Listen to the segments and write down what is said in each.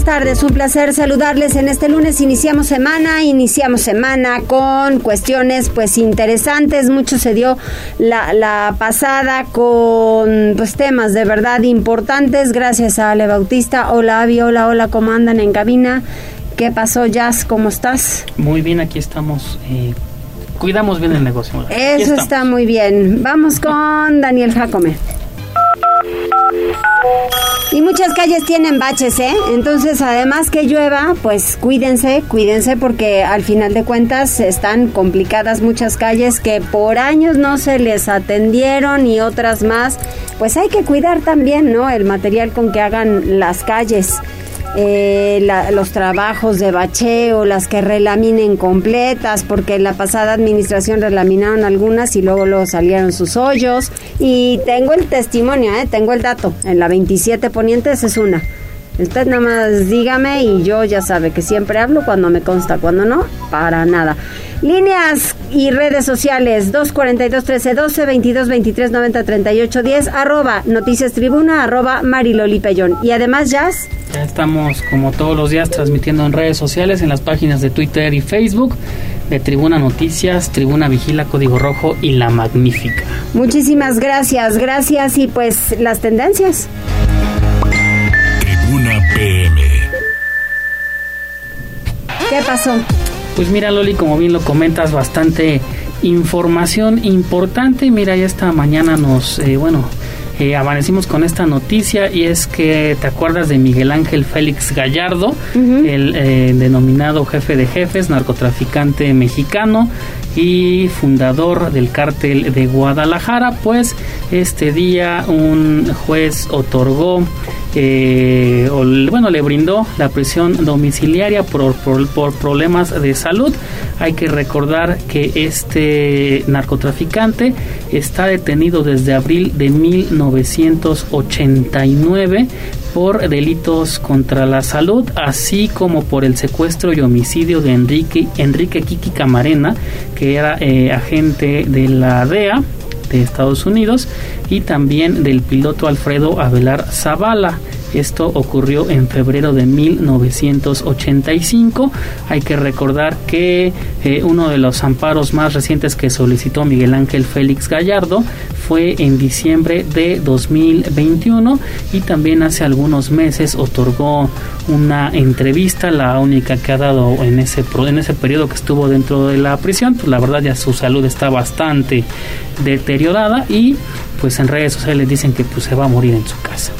Buenas tardes, un placer saludarles en este lunes. Iniciamos semana, iniciamos semana con cuestiones pues interesantes. Mucho se dio la, pasada con pues temas de verdad importantes. Gracias a Ale Bautista. Hola Avi, hola, hola, ¿cómo andan en cabina? ¿Qué pasó, Jazz? ¿Cómo estás? Muy bien, aquí estamos. Eh, cuidamos bien el negocio. Eso está muy bien. Vamos con Daniel Jacome. Y muchas calles tienen baches, ¿eh? Entonces, además que llueva, pues cuídense, cuídense porque al final de cuentas están complicadas muchas calles que por años no se les atendieron y otras más. Pues hay que cuidar también, ¿no? El material con que hagan las calles eh, los trabajos de bacheo, las que relaminen completas, porque en la pasada administración relaminaron algunas y luego, luego salieron sus hoyos. Y tengo el testimonio, eh, tengo el dato. En la 27 Ponientes es una. Usted nada más dígame y yo ya sabe que siempre hablo cuando me consta, cuando no, para nada. Líneas y redes sociales 242 1312 22 23 90 38 10 arroba noticias tribuna arroba mariloli y además Jazz ya estamos como todos los días transmitiendo en redes sociales en las páginas de Twitter y Facebook de Tribuna Noticias, Tribuna Vigila, Código Rojo y La Magnífica. Muchísimas gracias, gracias y pues las tendencias. Tribuna PM. ¿Qué pasó? Pues mira Loli, como bien lo comentas, bastante información importante. Mira, ya esta mañana nos, eh, bueno, eh, amanecimos con esta noticia y es que te acuerdas de Miguel Ángel Félix Gallardo, el eh, denominado jefe de jefes, narcotraficante mexicano y fundador del cártel de Guadalajara, pues este día un juez otorgó eh, bueno, le brindó la prisión domiciliaria por, por, problemas de salud. Hay que recordar que este narcotraficante está detenido desde abril de 1989 por delitos contra la salud, así como por el secuestro y homicidio de Enrique, Enrique Kiki Camarena, que era eh, agente de la DEA de Estados Unidos y también del piloto Alfredo Avelar Zavala. Esto ocurrió en febrero de 1985. Hay que recordar que eh, uno de los amparos más recientes que solicitó Miguel Ángel Félix Gallardo fue en diciembre de 2021 y también hace algunos meses otorgó una entrevista, la única que ha dado en ese, en ese periodo que estuvo dentro de la prisión. Pues la verdad ya su salud está bastante deteriorada y pues en redes sociales dicen que pues se va a morir en su casa.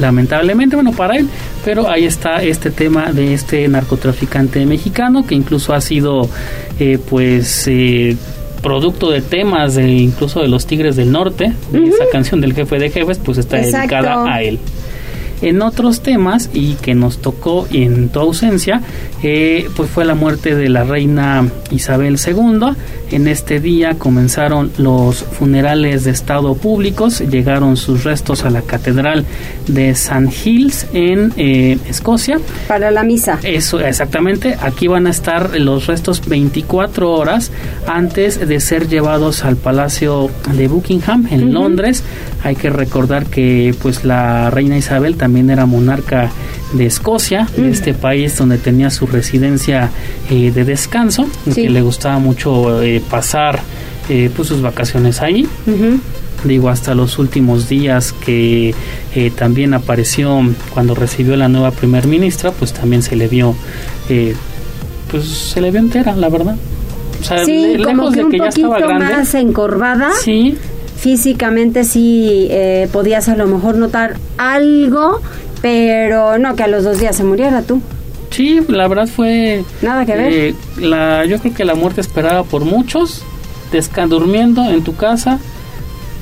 Lamentablemente, bueno, para él, pero ahí está este tema de este narcotraficante mexicano que incluso ha sido eh, pues eh, producto de temas de incluso de los Tigres del Norte, esa canción del jefe de jefes, pues está dedicada a él en otros temas y que nos tocó en tu ausencia, eh, pues fue la muerte de la reina Isabel II. En este día comenzaron los funerales de Estado públicos, llegaron sus restos a la Catedral de St. Hills en eh, Escocia. Para la misa. Eso, exactamente. Aquí van a estar los restos 24 horas antes de ser llevados al Palacio de Buckingham en Londres. Hay que recordar que pues la reina Isabel también también era monarca de Escocia, de mm. este país donde tenía su residencia eh, de descanso, que le gustaba mucho eh, pasar eh, pues sus vacaciones ahí. Digo, hasta los últimos días que también apareció cuando recibió la nueva primer ministra, pues también se le vio, pues se le vio entera, la verdad. O sea, sí, como que un poquito más encorvada. Sí físicamente sí eh, podías a lo mejor notar algo, pero no que a los dos días se muriera tú. Sí, la verdad fue... Nada que ver. Eh, la, yo creo que la muerte esperada por muchos, durmiendo en tu casa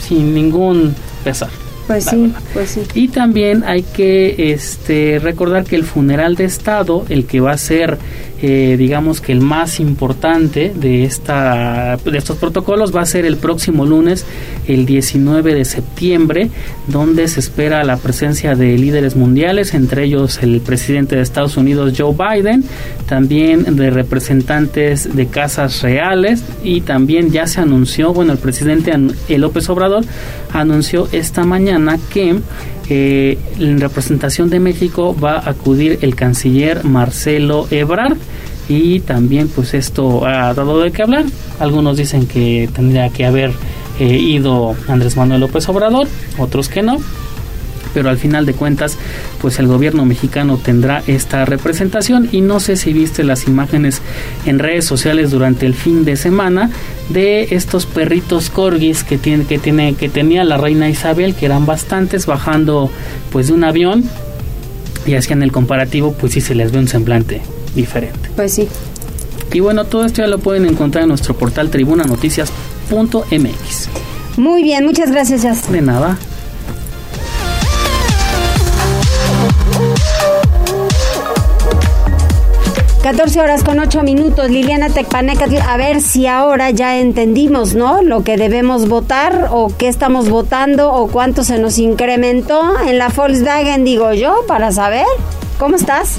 sin ningún pesar. Pues sí, pues sí. Y también hay que este, recordar que el funeral de Estado, el que va a ser eh, digamos que el más importante de esta de estos protocolos va a ser el próximo lunes el 19 de septiembre donde se espera la presencia de líderes mundiales entre ellos el presidente de Estados Unidos Joe Biden también de representantes de casas reales y también ya se anunció bueno el presidente López Obrador anunció esta mañana que eh, en representación de México va a acudir el canciller Marcelo Ebrard y también pues esto ha dado de qué hablar. Algunos dicen que tendría que haber eh, ido Andrés Manuel López Obrador, otros que no pero al final de cuentas pues el gobierno mexicano tendrá esta representación y no sé si viste las imágenes en redes sociales durante el fin de semana de estos perritos corgis que tiene que tiene que tenía la reina Isabel que eran bastantes bajando pues de un avión y hacían el comparativo pues sí se les ve un semblante diferente. Pues sí. Y bueno, todo esto ya lo pueden encontrar en nuestro portal tribunanoticias.mx. Muy bien, muchas gracias, Jazz. De nada. 14 horas con 8 minutos, Liliana Tecpaneca, a ver si ahora ya entendimos, ¿no? Lo que debemos votar o qué estamos votando o cuánto se nos incrementó en la Volkswagen, digo yo, para saber. ¿Cómo estás?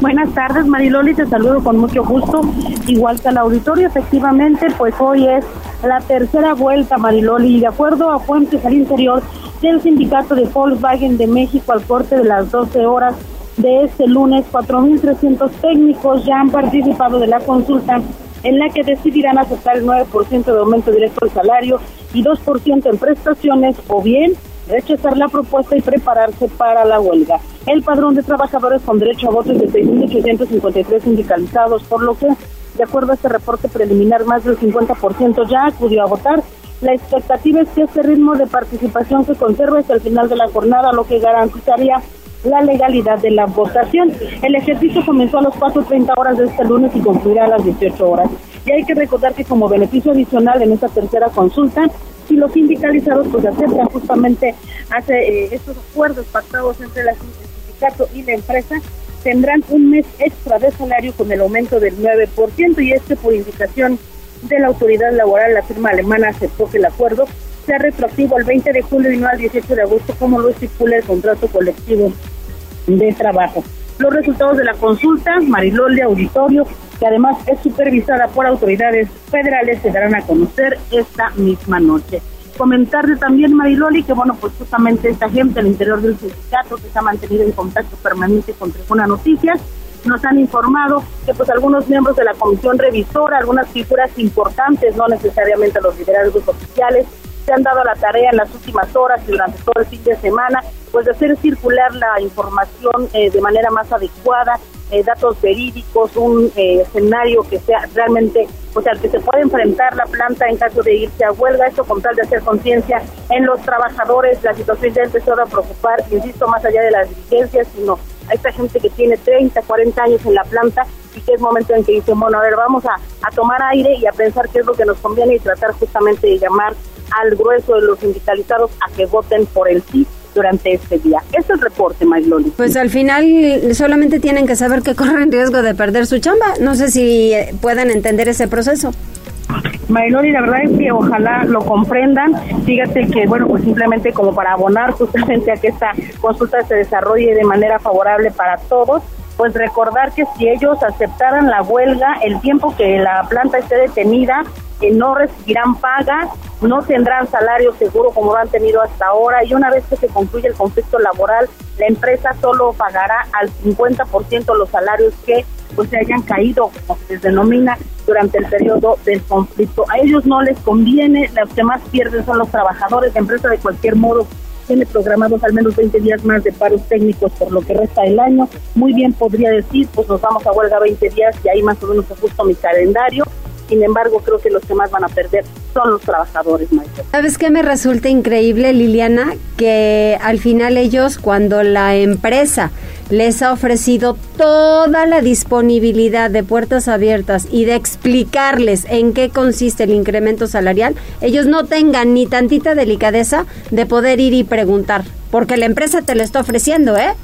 Buenas tardes, Mariloli, te saludo con mucho gusto. Igual que al auditorio, efectivamente, pues hoy es la tercera vuelta, Mariloli, y de acuerdo a fuentes al interior del sindicato de Volkswagen de México al corte de las 12 horas de este lunes, 4.300 técnicos ya han participado de la consulta en la que decidirán aceptar el 9% de aumento directo del salario y 2% en prestaciones o bien rechazar la propuesta y prepararse para la huelga. El padrón de trabajadores con derecho a voto es de 6.853 sindicalizados, por lo que, de acuerdo a este reporte preliminar, más del 50% ya acudió a votar. La expectativa es que este ritmo de participación se conserve hasta el final de la jornada, lo que garantizaría la legalidad de la votación. El ejercicio comenzó a las 4.30 horas de este lunes y concluirá a las 18 horas. Y hay que recordar que como beneficio adicional en esta tercera consulta, si los sindicalizados pues aceptan justamente hace eh, estos acuerdos pactados entre el sindicato y la empresa, tendrán un mes extra de salario con el aumento del 9% y este por indicación de la autoridad laboral, la firma alemana aceptó que el acuerdo sea retroactivo al 20 de julio y no al 18 de agosto como lo estipula el contrato colectivo de trabajo. Los resultados de la consulta, Marilol de Auditorio, que además es supervisada por autoridades federales, se darán a conocer esta misma noche. Comentarle también, Mariloli, que bueno, pues justamente esta gente al interior del sindicato que se ha mantenido en contacto permanente con Tribuna Noticias, nos han informado que pues algunos miembros de la comisión revisora, algunas figuras importantes, no necesariamente los liderazgos oficiales, se han dado la tarea en las últimas horas y durante todo el fin de semana, pues de hacer circular la información eh, de manera más adecuada, eh, datos verídicos, un eh, escenario que sea realmente, o sea, que se pueda enfrentar la planta en caso de irse a huelga, esto con tal de hacer conciencia en los trabajadores, la situación ya empezó a preocupar, insisto, más allá de las diligencias, sino a esta gente que tiene 30, 40 años en la planta y que es momento en que dicen, bueno, a ver, vamos a, a tomar aire y a pensar qué es lo que nos conviene y tratar justamente de llamar al grueso de los sindicalizados a que voten por el sí durante este día. Este es el reporte, Magloli. Pues al final solamente tienen que saber que corren riesgo de perder su chamba. No sé si eh, puedan entender ese proceso. Maylori, la verdad es que ojalá lo comprendan. Fíjate que, bueno, pues simplemente como para abonar justamente a que esta consulta se desarrolle de manera favorable para todos, pues recordar que si ellos aceptaran la huelga, el tiempo que la planta esté detenida, que no recibirán paga, no tendrán salario seguro como lo han tenido hasta ahora y una vez que se concluye el conflicto laboral, la empresa solo pagará al 50% los salarios que pues se hayan caído, como se denomina, durante el periodo del conflicto. A ellos no les conviene, los que más pierden son los trabajadores, la empresa de cualquier modo tiene programados al menos 20 días más de paros técnicos por lo que resta el año. Muy bien podría decir, pues nos vamos a huelga 20 días y ahí más o menos ajusto mi calendario sin embargo creo que los que más van a perder son los trabajadores. ¿Sabes qué me resulta increíble, Liliana? Que al final ellos, cuando la empresa les ha ofrecido toda la disponibilidad de puertas abiertas y de explicarles en qué consiste el incremento salarial, ellos no tengan ni tantita delicadeza de poder ir y preguntar, porque la empresa te lo está ofreciendo, ¿eh?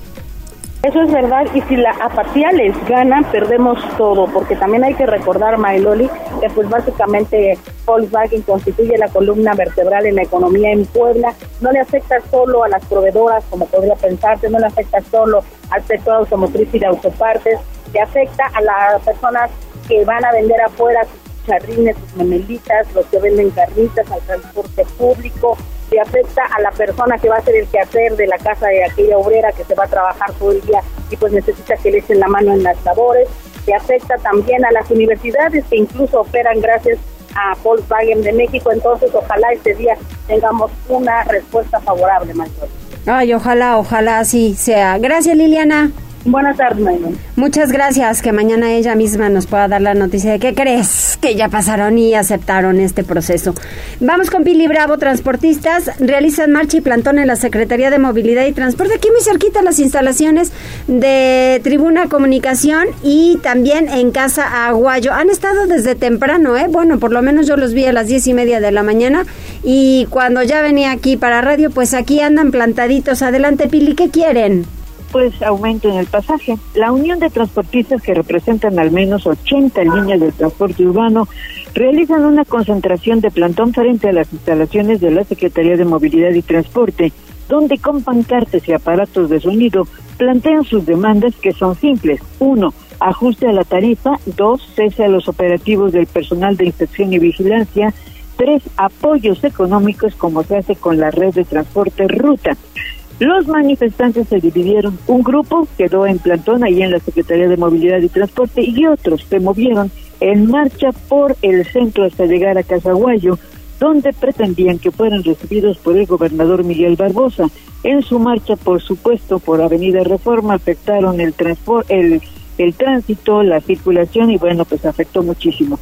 Eso es verdad y si la apatía les gana, perdemos todo, porque también hay que recordar, Mailoli, que pues básicamente Volkswagen constituye la columna vertebral en la economía en Puebla, no le afecta solo a las proveedoras, como podría pensarse, no le afecta solo al sector automotriz y de autopartes, le afecta a las personas que van a vender afuera sus charrines, sus memelitas, los que venden carnitas, al transporte público, le afecta a la persona que va a hacer el quehacer de la casa de aquella obrera que se va a trabajar todo el día y pues necesita que le echen la mano en las labores, le afecta también a las universidades que incluso operan gracias a Volkswagen de México, entonces ojalá este día tengamos una respuesta favorable, maestro. Ay, ojalá, ojalá así sea. Gracias, Liliana. Buenas tardes. Muchas gracias. Que mañana ella misma nos pueda dar la noticia de que crees que ya pasaron y aceptaron este proceso. Vamos con Pili Bravo, transportistas. Realizan marcha y plantón en la Secretaría de Movilidad y Transporte. Aquí muy cerquita las instalaciones de Tribuna Comunicación y también en Casa Aguayo. Han estado desde temprano, ¿eh? Bueno, por lo menos yo los vi a las diez y media de la mañana. Y cuando ya venía aquí para radio, pues aquí andan plantaditos. Adelante, Pili, ¿qué quieren? Pues aumento en el pasaje. La Unión de Transportistas, que representan al menos 80 líneas del transporte urbano, realizan una concentración de plantón frente a las instalaciones de la Secretaría de Movilidad y Transporte, donde con pancartas y aparatos de sonido plantean sus demandas que son simples. Uno, ajuste a la tarifa. Dos, cese a los operativos del personal de inspección y vigilancia. Tres, apoyos económicos como se hace con la red de transporte ruta. Los manifestantes se dividieron. Un grupo quedó en plantón ahí en la Secretaría de Movilidad y Transporte y otros se movieron en marcha por el centro hasta llegar a Casaguayo, donde pretendían que fueran recibidos por el gobernador Miguel Barbosa. En su marcha, por supuesto, por Avenida Reforma, afectaron el, el, el tránsito, la circulación y bueno, pues afectó muchísimo.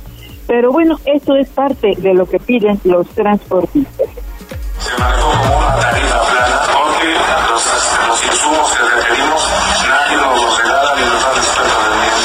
Pero bueno, esto es parte de lo que piden los transportistas. Se como una los, los insumos que requerimos nadie nos los regala ni nos da respeto de ni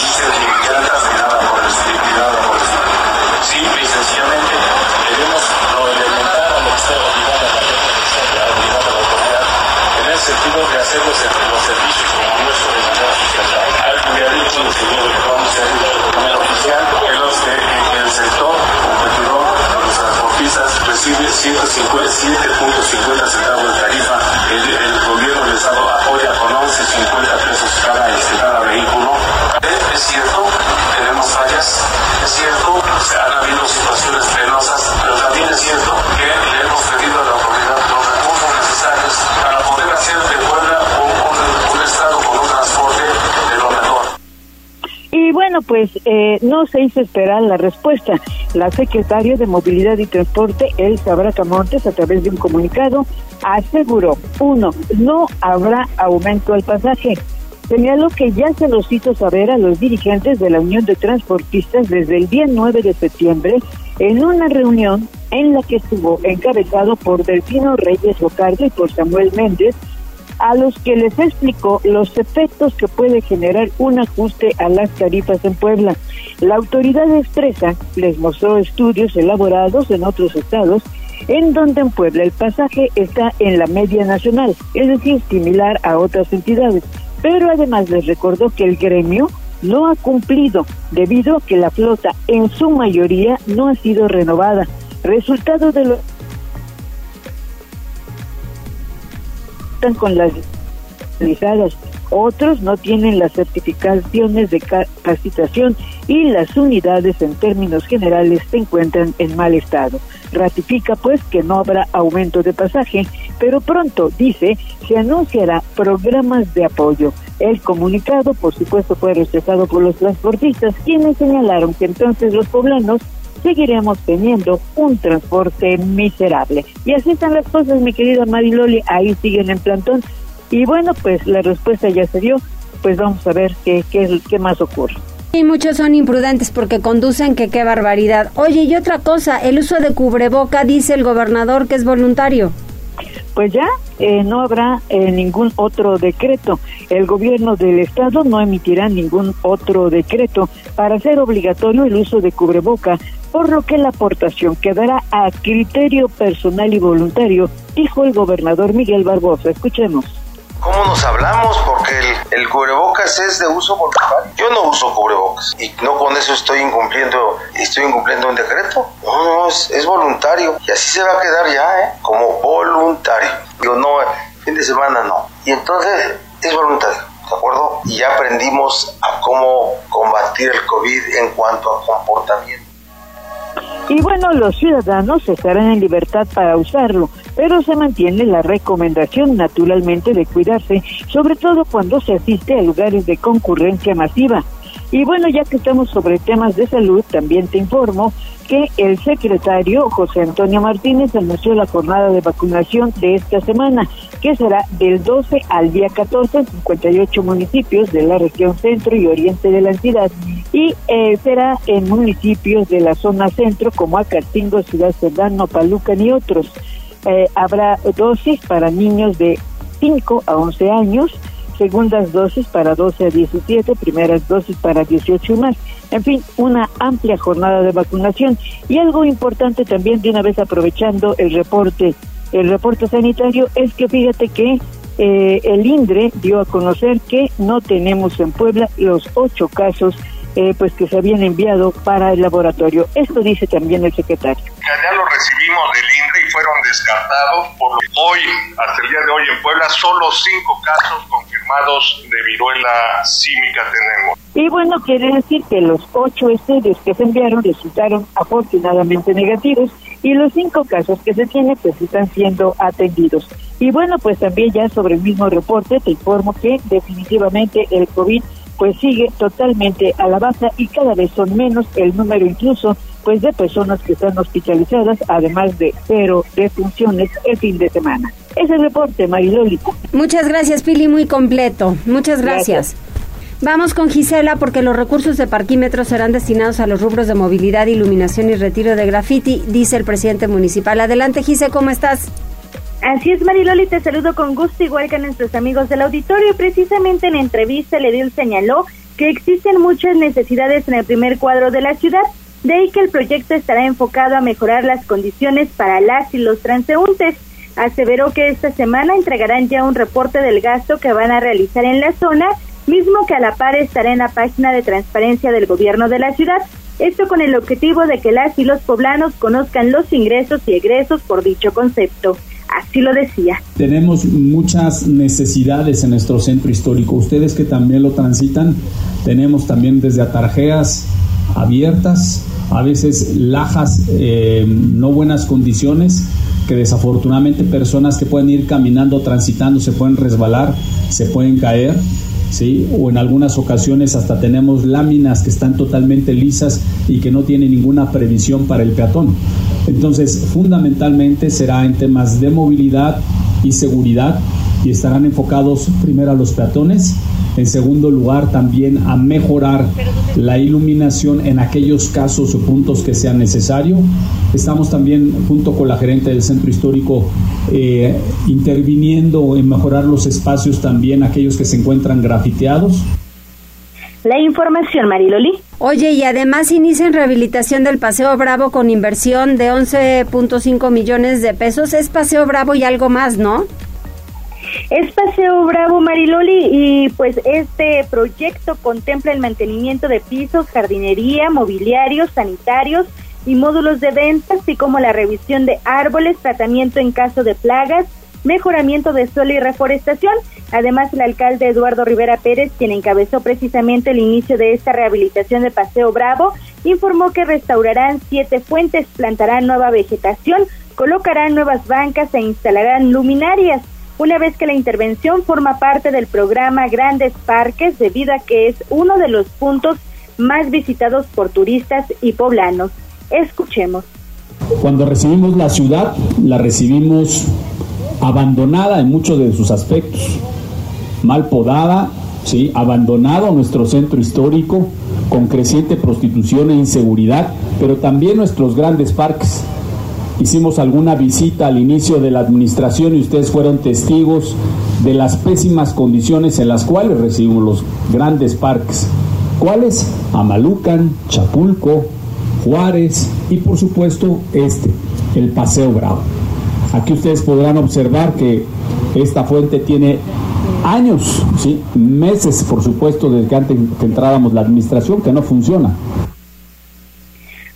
pues eh, no se hizo esperar la respuesta. La secretaria de Movilidad y Transporte, Elsa Bracamontes, a través de un comunicado, aseguró, uno, no habrá aumento al pasaje. Señaló que ya se los hizo saber a los dirigentes de la Unión de Transportistas desde el día 9 de septiembre en una reunión en la que estuvo encabezado por Delfino Reyes Bocardo y por Samuel Méndez, a los que les explicó los efectos que puede generar un ajuste a las tarifas en Puebla. La autoridad expresa les mostró estudios elaborados en otros estados en donde en Puebla el pasaje está en la media nacional, es decir, similar a otras entidades. Pero además les recordó que el gremio no ha cumplido debido a que la flota en su mayoría no ha sido renovada. Resultado de lo con las realizadas. Otros no tienen las certificaciones de capacitación y las unidades en términos generales se encuentran en mal estado. Ratifica pues que no habrá aumento de pasaje, pero pronto, dice, se anunciará programas de apoyo. El comunicado, por supuesto, fue rechazado por los transportistas, quienes señalaron que entonces los poblanos seguiremos teniendo un transporte miserable. Y así están las cosas, mi querida Mariloli, ahí siguen en plantón. Y bueno, pues la respuesta ya se dio, pues vamos a ver qué, qué, qué más ocurre. Y muchos son imprudentes porque conducen que qué barbaridad. Oye, y otra cosa, el uso de cubreboca dice el gobernador que es voluntario pues ya eh, no habrá eh, ningún otro decreto. El gobierno del estado no emitirá ningún otro decreto para hacer obligatorio el uso de cubreboca, por lo que la aportación quedará a criterio personal y voluntario, dijo el gobernador Miguel Barbosa. Escuchemos cómo nos hablamos, porque el, cubrebocas es de uso voluntario. Yo no uso cubrebocas y no con eso estoy incumpliendo, estoy incumpliendo un decreto. No, no, es, voluntario y así se va a quedar ya, ¿eh? Como voluntario. Digo, no, fin de semana no. Y entonces es voluntario. ¿De acuerdo? Y ya aprendimos a cómo combatir el COVID en cuanto a comportamiento. Y bueno, los ciudadanos estarán en libertad para usarlo, pero se mantiene la recomendación naturalmente de cuidarse, sobre todo cuando se asiste a lugares de concurrencia masiva. Y bueno, ya que estamos sobre temas de salud, también te informo que el secretario José Antonio Martínez anunció la jornada de vacunación de esta semana, que será del 12 al día 14 en 58 municipios de la región centro y oriente de la entidad y eh, será en municipios de la zona centro como Acatingo, Ciudad Cerdán, Palucan y otros. Eh, habrá dosis para niños de 5 a 11 años, segundas dosis para 12 a 17, primeras dosis para 18 y más. En fin, una amplia jornada de vacunación y algo importante también de una vez aprovechando el reporte, el reporte sanitario es que fíjate que eh, el INDRE dio a conocer que no tenemos en Puebla los ocho casos eh, pues que se habían enviado para el laboratorio. Esto dice también el secretario. Ya lo recibimos del fueron descartados. Por lo hoy, hasta el día de hoy en Puebla, solo cinco casos confirmados de viruela símica tenemos. Y bueno, quiere decir que los ocho estudios que se enviaron resultaron afortunadamente negativos y los cinco casos que se tienen pues están siendo atendidos. Y bueno, pues también ya sobre el mismo reporte te informo que definitivamente el COVID pues sigue totalmente a la baja y cada vez son menos el número incluso pues de personas que están hospitalizadas, además de cero defunciones el fin de semana. Es el reporte, Mariloli. Muchas gracias, Pili, muy completo. Muchas gracias. Vamos con Gisela porque los recursos de parquímetros serán destinados a los rubros de movilidad, iluminación y retiro de grafiti, dice el presidente municipal. Adelante, Gisela, ¿cómo estás? Así es, Mariloli, te saludo con gusto, igual que a nuestros amigos del auditorio. Precisamente en la entrevista, le dio señaló que existen muchas necesidades en el primer cuadro de la ciudad, de ahí que el proyecto estará enfocado a mejorar las condiciones para las y los transeúntes. Aseveró que esta semana entregarán ya un reporte del gasto que van a realizar en la zona, mismo que a la par estará en la página de transparencia del gobierno de la ciudad. Esto con el objetivo de que las y los poblanos conozcan los ingresos y egresos por dicho concepto. Así lo decía. Tenemos muchas necesidades en nuestro centro histórico. Ustedes que también lo transitan, tenemos también desde atarjeas abiertas, a veces lajas eh, no buenas condiciones, que desafortunadamente personas que pueden ir caminando, transitando, se pueden resbalar, se pueden caer. ¿Sí? o en algunas ocasiones hasta tenemos láminas que están totalmente lisas y que no tienen ninguna previsión para el peatón. Entonces, fundamentalmente será en temas de movilidad y seguridad y estarán enfocados primero a los peatones, en segundo lugar también a mejorar la iluminación en aquellos casos o puntos que sean necesarios. Estamos también junto con la gerente del centro histórico eh, interviniendo en mejorar los espacios también aquellos que se encuentran grafiteados. La información, Mariloli. Oye, y además inician rehabilitación del Paseo Bravo con inversión de 11.5 millones de pesos. Es Paseo Bravo y algo más, ¿no? Es Paseo Bravo Mariloli y pues este proyecto contempla el mantenimiento de pisos, jardinería, mobiliarios, sanitarios y módulos de venta, así como la revisión de árboles, tratamiento en caso de plagas, mejoramiento de suelo y reforestación. Además, el alcalde Eduardo Rivera Pérez, quien encabezó precisamente el inicio de esta rehabilitación de Paseo Bravo, informó que restaurarán siete fuentes, plantarán nueva vegetación, colocarán nuevas bancas e instalarán luminarias. Una vez que la intervención forma parte del programa Grandes Parques, debido a que es uno de los puntos más visitados por turistas y poblanos. Escuchemos. Cuando recibimos la ciudad, la recibimos abandonada en muchos de sus aspectos, mal podada, ¿sí? abandonado nuestro centro histórico, con creciente prostitución e inseguridad, pero también nuestros grandes parques. Hicimos alguna visita al inicio de la administración y ustedes fueron testigos de las pésimas condiciones en las cuales recibimos los grandes parques. ¿Cuáles? Amalucan, Chapulco, Juárez y por supuesto este, el Paseo Bravo. Aquí ustedes podrán observar que esta fuente tiene años, ¿sí? meses por supuesto desde que antes que la administración que no funciona.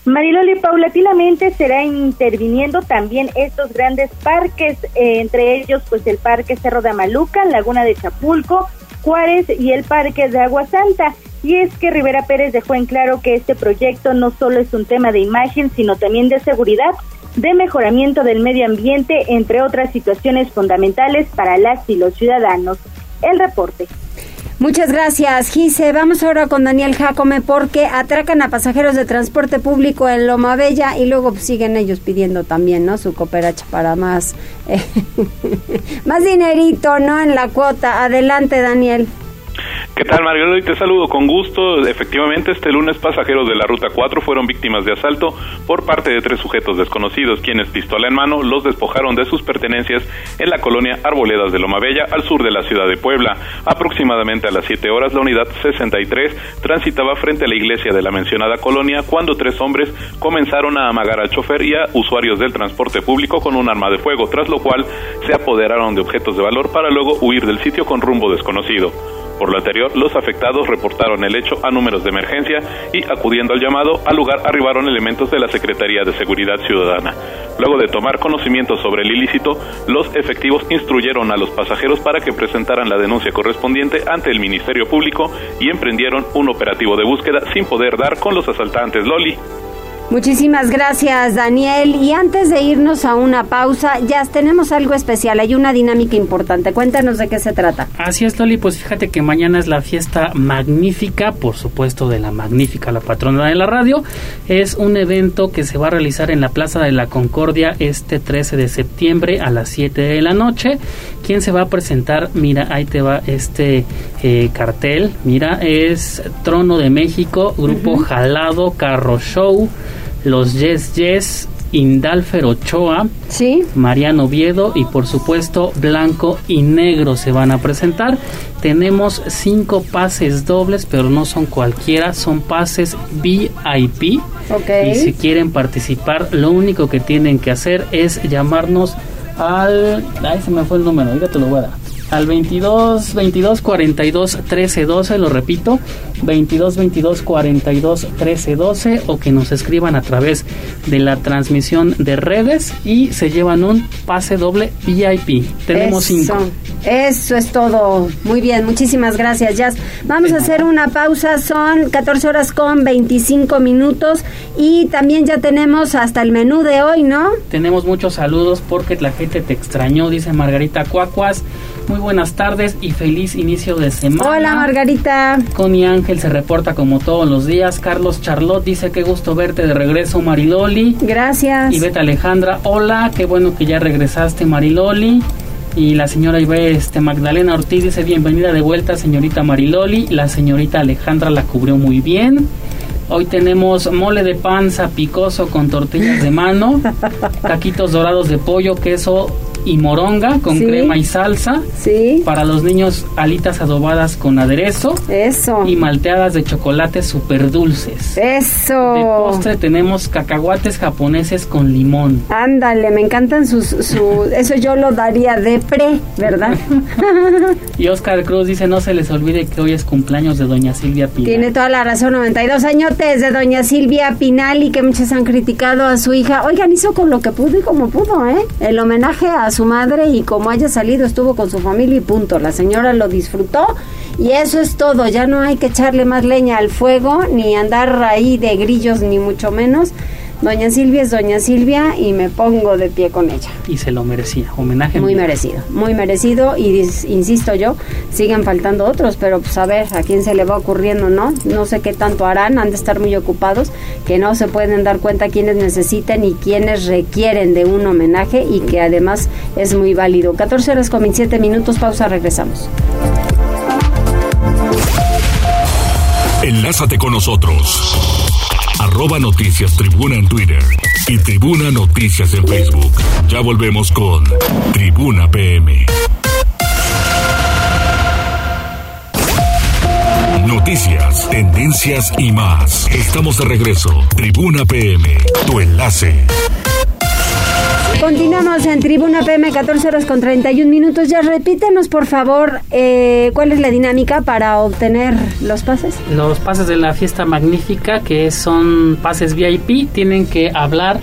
Mariloli, paulatinamente será interviniendo también estos grandes parques, eh, entre ellos pues el Parque Cerro de Amaluca, Laguna de Chapulco, Juárez y el Parque de Agua Santa. Y es que Rivera Pérez dejó en claro que este proyecto no solo es un tema de imagen, sino también de seguridad, de mejoramiento del medio ambiente, entre otras situaciones fundamentales para las y los ciudadanos. El reporte. Muchas gracias, Gise. Vamos ahora con Daniel Jacome porque atracan a pasajeros de transporte público en Loma Bella y luego siguen ellos pidiendo también, ¿no? Su cooperacha para más, eh, más dinerito, ¿no? En la cuota. Adelante, Daniel. ¿Qué tal, Margarita? Y te saludo con gusto. Efectivamente, este lunes pasajeros de la Ruta 4 fueron víctimas de asalto por parte de tres sujetos desconocidos, quienes, pistola en mano, los despojaron de sus pertenencias en la colonia Arboledas de Loma Bella, al sur de la ciudad de Puebla. Aproximadamente a las 7 horas, la unidad 63 transitaba frente a la iglesia de la mencionada colonia cuando tres hombres comenzaron a amagar al chofer y a usuarios del transporte público con un arma de fuego, tras lo cual se apoderaron de objetos de valor para luego huir del sitio con rumbo desconocido. Por lo anterior, los afectados reportaron el hecho a números de emergencia y, acudiendo al llamado, al lugar arribaron elementos de la Secretaría de Seguridad Ciudadana. Luego de tomar conocimiento sobre el ilícito, los efectivos instruyeron a los pasajeros para que presentaran la denuncia correspondiente ante el Ministerio Público y emprendieron un operativo de búsqueda sin poder dar con los asaltantes Loli. Muchísimas gracias, Daniel. Y antes de irnos a una pausa, ya tenemos algo especial. Hay una dinámica importante. Cuéntanos de qué se trata. Así es, Loli. Pues fíjate que mañana es la fiesta magnífica, por supuesto, de la magnífica, la patrona de la radio. Es un evento que se va a realizar en la Plaza de la Concordia este 13 de septiembre a las 7 de la noche. ¿Quién se va a presentar? Mira, ahí te va este eh, cartel. Mira, es Trono de México, Grupo Jalado, Carro Show los Yes Yes, Indalfer Ochoa, ¿Sí? Mariano Oviedo y por supuesto Blanco y Negro se van a presentar. Tenemos cinco pases dobles, pero no son cualquiera, son pases VIP. Ok. Y si quieren participar, lo único que tienen que hacer es llamarnos al... Ay, se me fue el número, ahorita te lo voy a dar. Al 22 22 42 13 12, lo repito, 22 22 42 13 12 o que nos escriban a través de la transmisión de redes y se llevan un pase doble VIP. Tenemos Eso. cinco. Eso es todo. Muy bien, muchísimas gracias, Jazz. Vamos a hacer una pausa, son 14 horas con 25 minutos y también ya tenemos hasta el menú de hoy, ¿no? Tenemos muchos saludos porque la gente te extrañó, dice Margarita Cuacuas. Muy buenas tardes y feliz inicio de semana. Hola, Margarita. Connie Ángel se reporta como todos los días. Carlos Charlotte dice qué gusto verte de regreso, Mariloli. Gracias. Y Beta Alejandra, hola, qué bueno que ya regresaste, Mariloli. Y la señora Ibe, este, Magdalena Ortiz dice bienvenida de vuelta, señorita Mariloli. La señorita Alejandra la cubrió muy bien. Hoy tenemos mole de panza picoso con tortillas de mano, taquitos dorados de pollo, queso y moronga con Sí. crema y salsa. Sí. Para los niños, alitas adobadas con aderezo Eso. y malteadas de chocolate súper dulces. Eso. De postre tenemos cacahuates japoneses con limón. Ándale, me encantan sus, su, eso yo lo daría de pre, ¿verdad? Y Oscar Cruz dice, no se les olvide que hoy es cumpleaños de doña Silvia Pina. Tiene toda la razón, 92 añotes de doña Silvia Pinal y que muchos han criticado a su hija. Oigan, hizo con lo que pudo y como pudo, ¿eh? El homenaje a su madre y como haya salido estuvo con su familia y punto. La señora lo disfrutó y eso es todo. Ya no hay que echarle más leña al fuego ni andar ahí de grillos ni mucho menos. Doña Silvia es doña Silvia y me pongo de pie con ella. Y se lo merecía. Homenaje. Muy merecido, muy merecido y dis- insisto yo, siguen faltando otros, pero pues a ver a quién se le va ocurriendo, ¿no? No sé qué tanto harán, han de estar muy ocupados, que no se pueden dar cuenta quienes necesitan y quienes requieren de un homenaje y que además es muy válido. 14 horas con 27 minutos, pausa, regresamos. Enlázate con nosotros. Arroba Noticias Tribuna en Twitter y Tribuna Noticias en Facebook. Ya volvemos con Tribuna PM. Noticias, tendencias y más. Estamos de regreso. Tribuna PM, tu enlace. Continuamos en Tribuna PM, 14 horas con 31 minutos. Ya repítenos, por favor, eh, cuál es la dinámica para obtener los pases. Los pases de la fiesta magnífica, que son pases VIP, tienen que hablar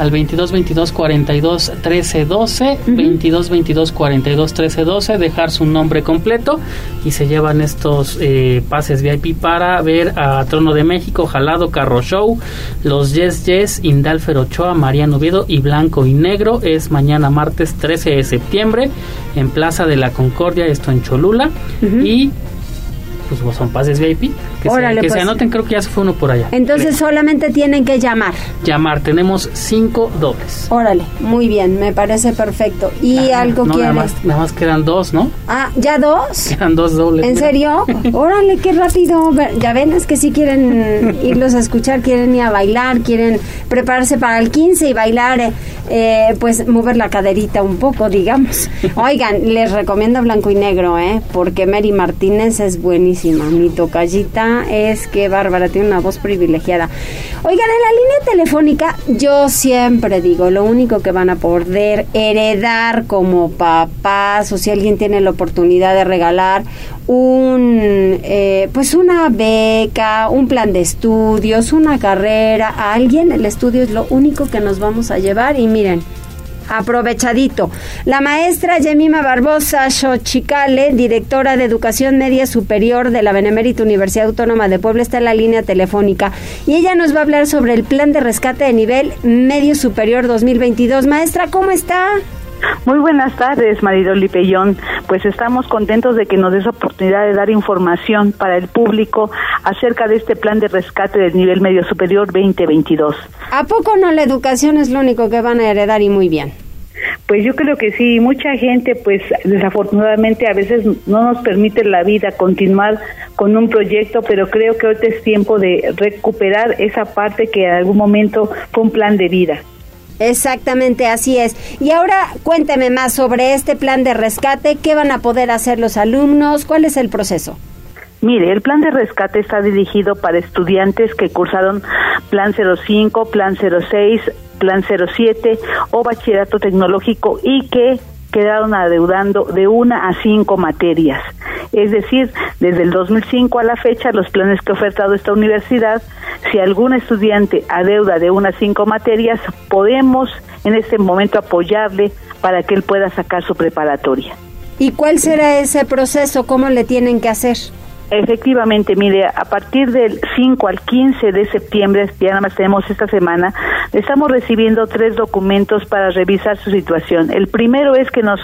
al 22 22 42 13 12, 22 22 42 13 12, dejar su nombre completo. Y se llevan estos eh, pases VIP para ver a Trono de México, Jalado, Carro Show, los Yes Yes, Indalfer Ochoa, Mariano Oviedo y Blanco y Negro. Es mañana martes 13 de septiembre en Plaza de la Concordia, esto en Cholula. Y pues son pases VIP. Que, Órale, se, que se pues. anoten, creo que ya se fue uno por allá. Entonces solamente tienen que llamar. Llamar, tenemos cinco dobles. Órale, muy bien, me parece perfecto. ¿Y algo no? Nada más, nada más quedan dos, ¿no? Ah, ¿ya dos? Quedan dos dobles. ¿En mira. serio? Órale, qué rápido. Ya ven, es que sí quieren irlos a escuchar, quieren ir a bailar, quieren prepararse para el 15 y bailar, eh, eh, pues mover la caderita un poco, digamos. Oigan, les recomiendo Blanco y Negro, ¿eh? Porque Mary Martínez es buenísima. Mi tocallita es que bárbara, tiene una voz privilegiada. Oigan, en la línea telefónica, yo siempre digo, lo único que van a poder heredar como papás o si alguien tiene la oportunidad de regalar un eh, pues una beca, un plan de estudios, una carrera a alguien, el estudio es lo único que nos vamos a llevar y miren, aprovechadito. La maestra Yemima Barbosa Xochicale, directora de Educación Media Superior de la Benemérita Universidad Autónoma de Puebla, está en la línea telefónica y ella nos va a hablar sobre el plan de rescate de nivel medio superior 2022. Maestra, ¿cómo está? Muy buenas tardes, Maridoli Pellón. Pues estamos contentos de que nos des oportunidad de dar información para el público acerca de este plan de rescate del nivel medio superior 2022. ¿A poco no la educación es lo único que van a heredar y muy bien? Pues yo creo que sí, mucha gente pues desafortunadamente a veces no nos permite la vida continuar con un proyecto, pero creo que ahorita es tiempo de recuperar esa parte que en algún momento fue un plan de vida. Exactamente, así es. Y ahora cuénteme más sobre este plan de rescate, qué van a poder hacer los alumnos, cuál es el proceso. Mire, el plan de rescate está dirigido para estudiantes que cursaron Plan 05, Plan 06, Plan 07 o Bachillerato Tecnológico y que quedaron adeudando de una a cinco materias. Es decir, desde el 2005 a la fecha, los planes que ha ofertado esta universidad, si algún estudiante adeuda de una a cinco materias, podemos en este momento apoyarle para que él pueda sacar su preparatoria. ¿Y cuál será ese proceso? ¿Cómo le tienen que hacer? Efectivamente, mire, a partir del 5 al 15 de septiembre, ya nada más tenemos esta semana, estamos recibiendo tres documentos para revisar su situación. El primero es que nos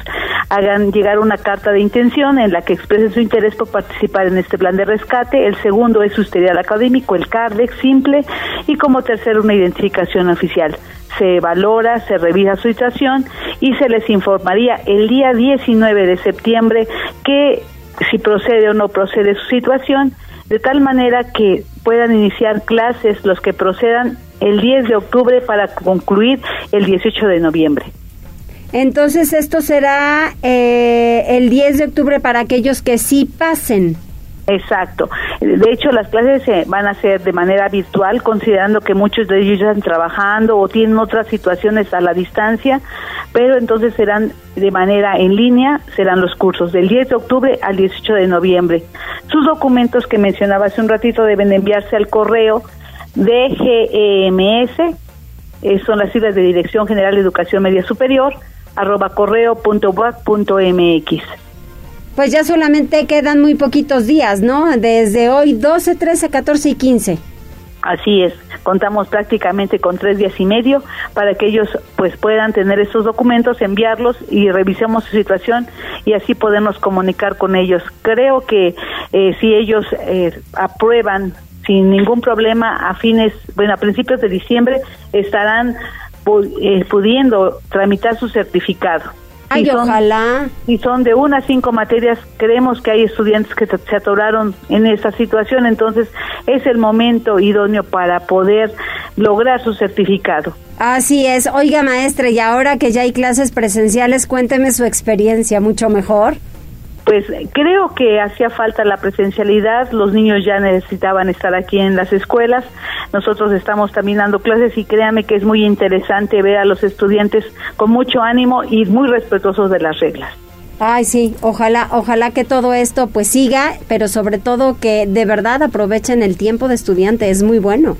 hagan llegar una carta de intención en la que expresen su interés por participar en este plan de rescate. El segundo es su historial académico, el CARDEX simple. Y como tercero, una identificación oficial. Se valora, se revisa su situación y se les informaría el día 19 de septiembre que si procede o no procede su situación, de tal manera que puedan iniciar clases los que procedan el 10 de octubre para concluir el 18 de noviembre. Entonces esto será eh, el 10 de octubre para aquellos que sí pasen. Exacto. De hecho, las clases se van a hacer de manera virtual, considerando que muchos de ellos están trabajando o tienen otras situaciones a la distancia, pero entonces serán de manera en línea, serán los cursos del 10 de octubre al 18 de noviembre. Sus documentos que mencionaba hace un ratito deben enviarse al correo DGEMS, eh, son las siglas de Dirección General de Educación Media Superior, arroba correo mx. Pues ya solamente quedan muy poquitos días, ¿no? Desde hoy 12, 13, 14 y 15. Así es, contamos prácticamente con tres días y medio para que ellos pues puedan tener estos documentos, enviarlos y revisemos su situación y así podemos comunicar con ellos. Creo que eh, si ellos eh, aprueban sin ningún problema a fines, bueno, a principios de diciembre estarán eh, pudiendo tramitar su certificado. Ay, ojalá. Y son de una a cinco materias. Creemos que hay estudiantes que se atoraron en esa situación, entonces es el momento idóneo para poder lograr su certificado. Así es. Oiga, maestra, y ahora que ya hay clases presenciales, cuénteme su experiencia, mucho mejor pues creo que hacía falta la presencialidad, los niños ya necesitaban estar aquí en las escuelas, nosotros estamos también dando clases y créame que es muy interesante ver a los estudiantes con mucho ánimo y muy respetuosos de las reglas. Ay, sí, ojalá, ojalá que todo esto pues siga, pero sobre todo que de verdad aprovechen el tiempo de estudiante, es muy bueno.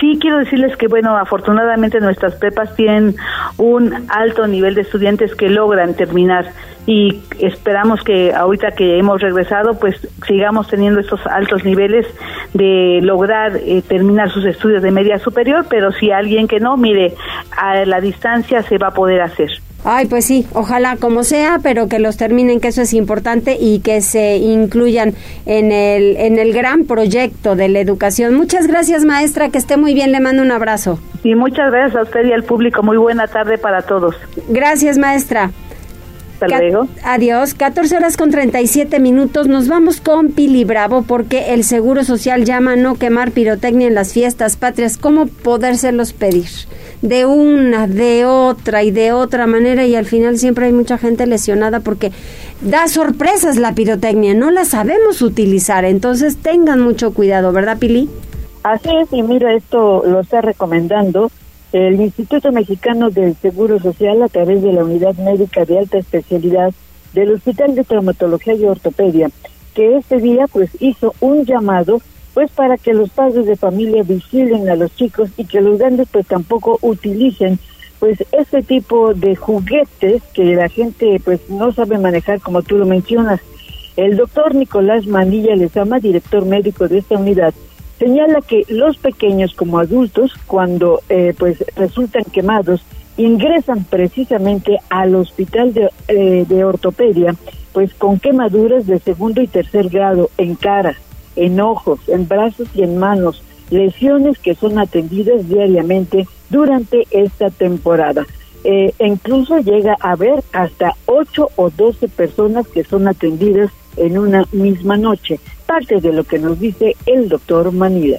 Sí, quiero decirles que, bueno, afortunadamente nuestras prepas tienen un alto nivel de estudiantes que logran terminar y esperamos que ahorita que hemos regresado, pues sigamos teniendo estos altos niveles de lograr eh, terminar sus estudios de media superior, pero si alguien que no, mire, a la distancia se va a poder hacer. Ay, pues sí, ojalá como sea, pero que los terminen, que eso es importante y que se incluyan en el, en el gran proyecto de la educación. Muchas gracias, maestra, que esté muy bien, le mando un abrazo. Y muchas gracias a usted y al público. Muy buena tarde para todos. Gracias, maestra. Hasta luego. Adiós. 14 horas con 37 minutos. Nos vamos con Pili Bravo porque el Seguro Social llama a no quemar pirotecnia en las fiestas patrias. ¿Cómo podérselos pedir? De una, de otra y de otra manera y al final siempre hay mucha gente lesionada porque da sorpresas la pirotecnia, no la sabemos utilizar. Entonces tengan mucho cuidado, ¿verdad, Pili? Así es, y mira, esto lo está recomendando el Instituto Mexicano del Seguro Social, a través de la Unidad Médica de Alta Especialidad del Hospital de Traumatología y Ortopedia, que este día pues hizo un llamado pues para que los padres de familia vigilen a los chicos y que los grandes pues tampoco utilicen pues este tipo de juguetes que la gente pues no sabe manejar como tú lo mencionas. El doctor Nicolás Manilla Lezama, director médico de esta unidad, señala que los pequeños como adultos, cuando eh, pues resultan quemados, ingresan precisamente al hospital de, eh, de ortopedia, pues con quemaduras de segundo y tercer grado en cara, en ojos, en brazos y en manos, lesiones que son atendidas diariamente durante esta temporada. Eh, incluso llega a haber hasta 8 o 12 personas que son atendidas en una misma noche parte de lo que nos dice el doctor Manila.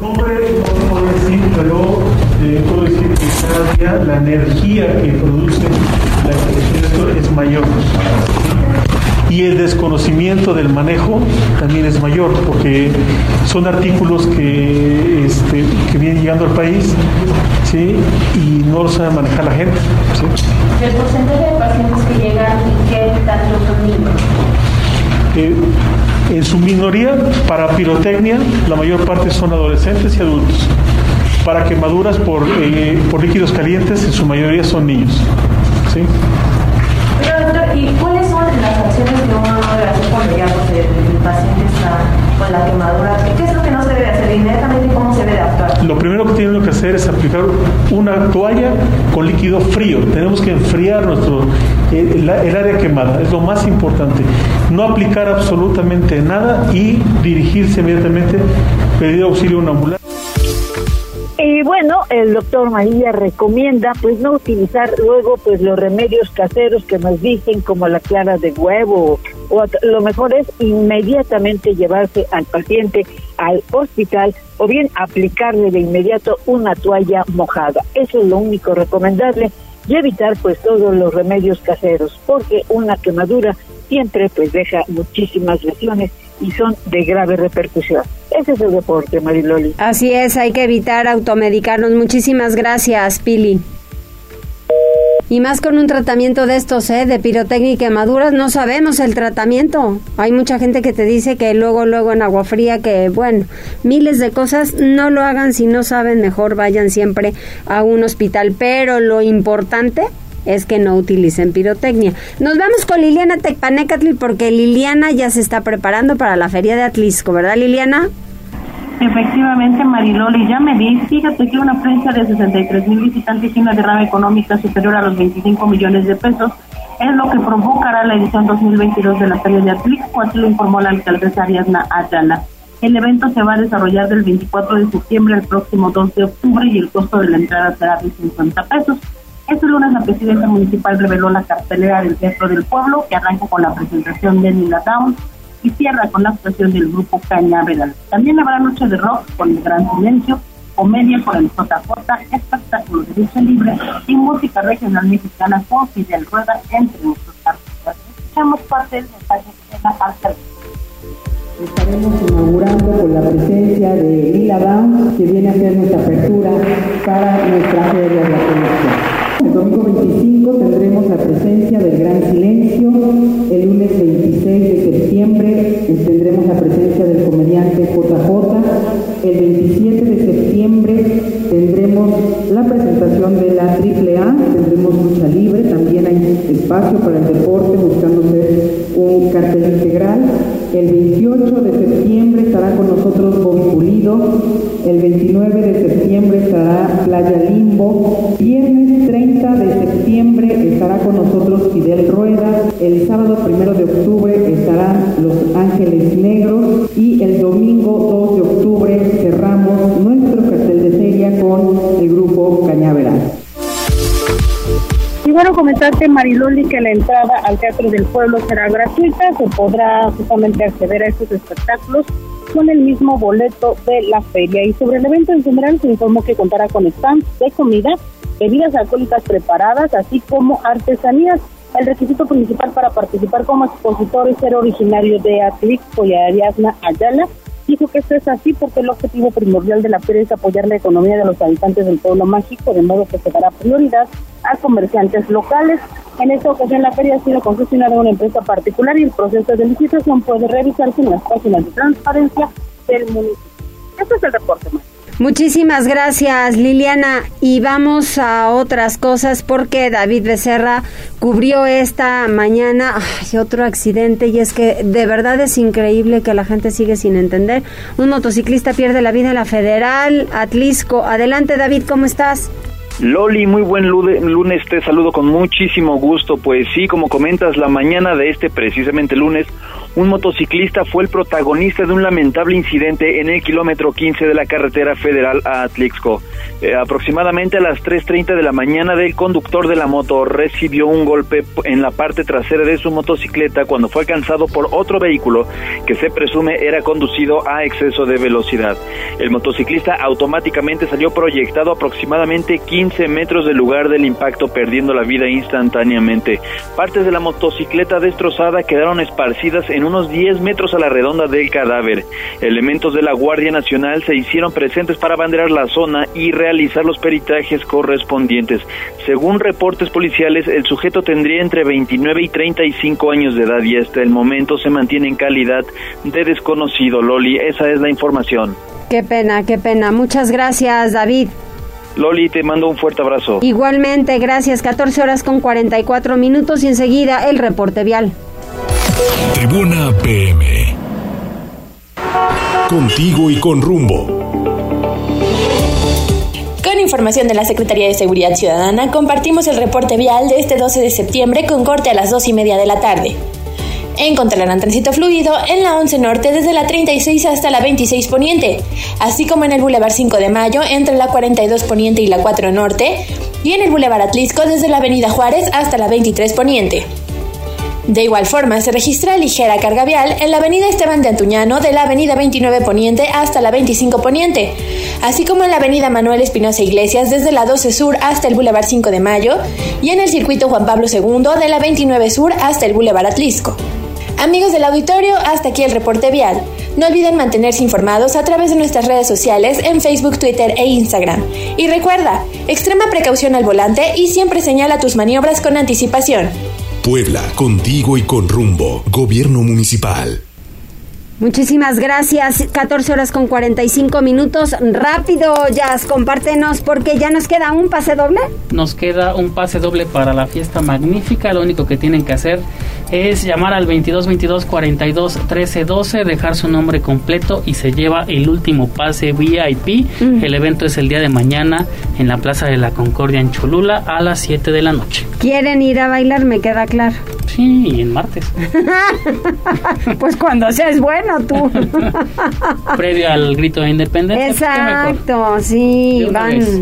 No puedo decir, pero eh, puedo decir que cada día la energía que produce la expresión es mayor. Y el desconocimiento del manejo también es mayor, porque son artículos que, este, que vienen llegando al país ¿sí? y no lo sabe manejar la gente. ¿sí? ¿El porcentaje de pacientes que llegan y qué tanto son niños? Eh, en su minoría, para pirotecnia, la mayor parte son adolescentes y adultos. Para quemaduras por, eh, por líquidos calientes, en su mayoría son niños. ¿Sí? Pero, doctor, ¿y cuáles son las acciones que uno debe hacer cuando ya el paciente está con la quemadura? ¿Qué es lo que no se debe hacer inmediatamente y cómo se debe actuar? Lo primero que tienen que hacer es aplicar una toalla con líquido frío. Tenemos que enfriar nuestro el, el área quemada, es lo más importante. No aplicar absolutamente nada y dirigirse inmediatamente, pedir auxilio a una ambulancia. Y bueno, el doctor María recomienda pues no utilizar luego pues los remedios caseros que nos dicen como la clara de huevo o lo mejor es inmediatamente llevarse al paciente al hospital o bien aplicarle de inmediato una toalla mojada. Eso es lo único recomendable y evitar pues todos los remedios caseros porque una quemadura siempre pues deja muchísimas lesiones y son de grave repercusión. Ese es el deporte, Mariloli. Así es, hay que evitar automedicarnos. Muchísimas gracias, Pili. Y más con un tratamiento de estos, ¿eh? De pirotecnia y quemaduras, no sabemos el tratamiento. Hay mucha gente que te dice que luego, luego en agua fría, que bueno, miles de cosas, no lo hagan si no saben, mejor vayan siempre a un hospital. Pero lo importante es que no utilicen pirotecnia. Nos vamos con Liliana Tecpanecatl porque Liliana ya se está preparando para la feria de Atlisco, ¿verdad Liliana? Efectivamente, Mariloli, ya me vi. Fíjate que una prensa de 63 mil visitantes y una derrama económica superior a los 25 millones de pesos es lo que provocará la edición 2022 de la Feria de Atlixco, así lo informó la alcaldesa Ariadna Ayala. El evento se va a desarrollar del 24 de septiembre al próximo 2 de octubre y el costo de la entrada será de 50 pesos. Este lunes la presidenta municipal reveló la cartelera del Teatro del Pueblo, que arranca con la presentación de Nila Down y cierra con la actuación del grupo Cañaveral. También habrá noche de rock con el Gran Silencio, comedia con el JJ, espectáculo de lucha libre y música regional mexicana con Fidel Rueda, entre otros artistas. Escuchamos parte del mensaje de la alcaldía. Estaremos inaugurando con la presencia de Lila Down, que viene a hacer nuestra apertura para nuestra feria de la conexión. El domingo 25 tendremos la presencia del Gran Silencio. El lunes 26 de septiembre tendremos la presencia del comediante JJ. El 27 de septiembre tendremos la presentación de la AAA. Tendremos lucha libre. También hay espacio para el deporte buscando ser un cartel integral. El 28 de septiembre estará con nosotros Bobby Pulido. El 29 de septiembre estará Playa Limbo. Viernes 30 de septiembre estará con nosotros Fidel Rueda. Mariloli, que la entrada al Teatro del Pueblo será gratuita. Se podrá justamente acceder a estos espectáculos con el mismo boleto de la feria. Y sobre el evento en general se informó que contará con stands de comida, bebidas alcohólicas preparadas, así como artesanías. El requisito principal para participar como expositor es ser originario de Atlixco y Ariadna Ayala. Dijo que esto es así porque el objetivo primordial de la feria es apoyar la economía de los habitantes del pueblo mágico, de modo que se dará prioridad a comerciantes locales. En esta ocasión la feria ha sido concesionada a una empresa particular y el proceso de licitación puede revisarse en las páginas de transparencia del municipio. Este es el reporte. Muchísimas gracias Liliana y vamos a otras cosas porque David Becerra cubrió esta mañana otro accidente y es que de verdad es increíble que la gente sigue sin entender. Un motociclista pierde la vida en la Federal Atlisco. Adelante David, ¿cómo estás? Loli, muy buen lunes, te saludo con muchísimo gusto. Pues sí, como comentas, la mañana de este precisamente lunes, un motociclista fue el protagonista de un lamentable incidente en el kilómetro 15 de la carretera federal a Atlixco. Eh, aproximadamente a las 3.30 de la mañana, el conductor de la moto recibió un golpe en la parte trasera de su motocicleta cuando fue alcanzado por otro vehículo que se presume era conducido a exceso de velocidad. El motociclista automáticamente salió proyectado aproximadamente 15 metros del lugar del impacto, perdiendo la vida instantáneamente. Partes de la motocicleta destrozada quedaron esparcidas en unos 10 metros a la redonda del cadáver. Elementos de la Guardia Nacional se hicieron presentes para banderar la zona y realizar los peritajes correspondientes. Según reportes policiales, el sujeto tendría entre 29 y 35 años de edad y hasta el momento se mantiene en calidad de desconocido. Loli, esa es la información. Qué pena, qué pena. Muchas gracias, David. Loli, te mando un fuerte abrazo. Igualmente, gracias. 14 horas con 44 minutos y enseguida el reporte vial. Tribuna PM. Contigo y con rumbo. Con información de la Secretaría de Seguridad Ciudadana, compartimos el reporte vial de este 12 de septiembre con corte a las 2 y media de la tarde. Encontrarán tránsito fluido en la 11 Norte desde la 36 hasta la 26 Poniente, así como en el Boulevard 5 de Mayo entre la 42 Poniente y la 4 Norte, y en el Boulevard Atlisco desde la Avenida Juárez hasta la 23 Poniente. De igual forma, se registra ligera carga vial en la avenida Esteban de Antuñano de la avenida 29 Poniente hasta la 25 Poniente, así como en la avenida Manuel Espinosa Iglesias desde la 12 Sur hasta el Boulevard 5 de Mayo y en el circuito Juan Pablo II de la 29 Sur hasta el Boulevard Atlisco. Amigos del auditorio, hasta aquí el reporte vial. No olviden mantenerse informados a través de nuestras redes sociales en Facebook, Twitter e Instagram. Y recuerda, extrema precaución al volante y siempre señala tus maniobras con anticipación. Puebla, contigo y con rumbo. Gobierno Municipal. Muchísimas gracias. 14 horas con 45 minutos. Rápido, Jazz, compártenos porque ya nos queda un pase doble. Nos queda un pase doble para la fiesta magnífica. Lo único que tienen que hacer es llamar al 22 22 42 13 12, dejar su nombre completo y se lleva el último pase VIP. El evento es el día de mañana en la Plaza de la Concordia en Cholula a las 7 de la noche. ¿Quieren ir a bailar? Me queda claro. Sí, en martes. pues cuando seas bueno tú. Previo al grito de independencia. Exacto, sí, van. vez.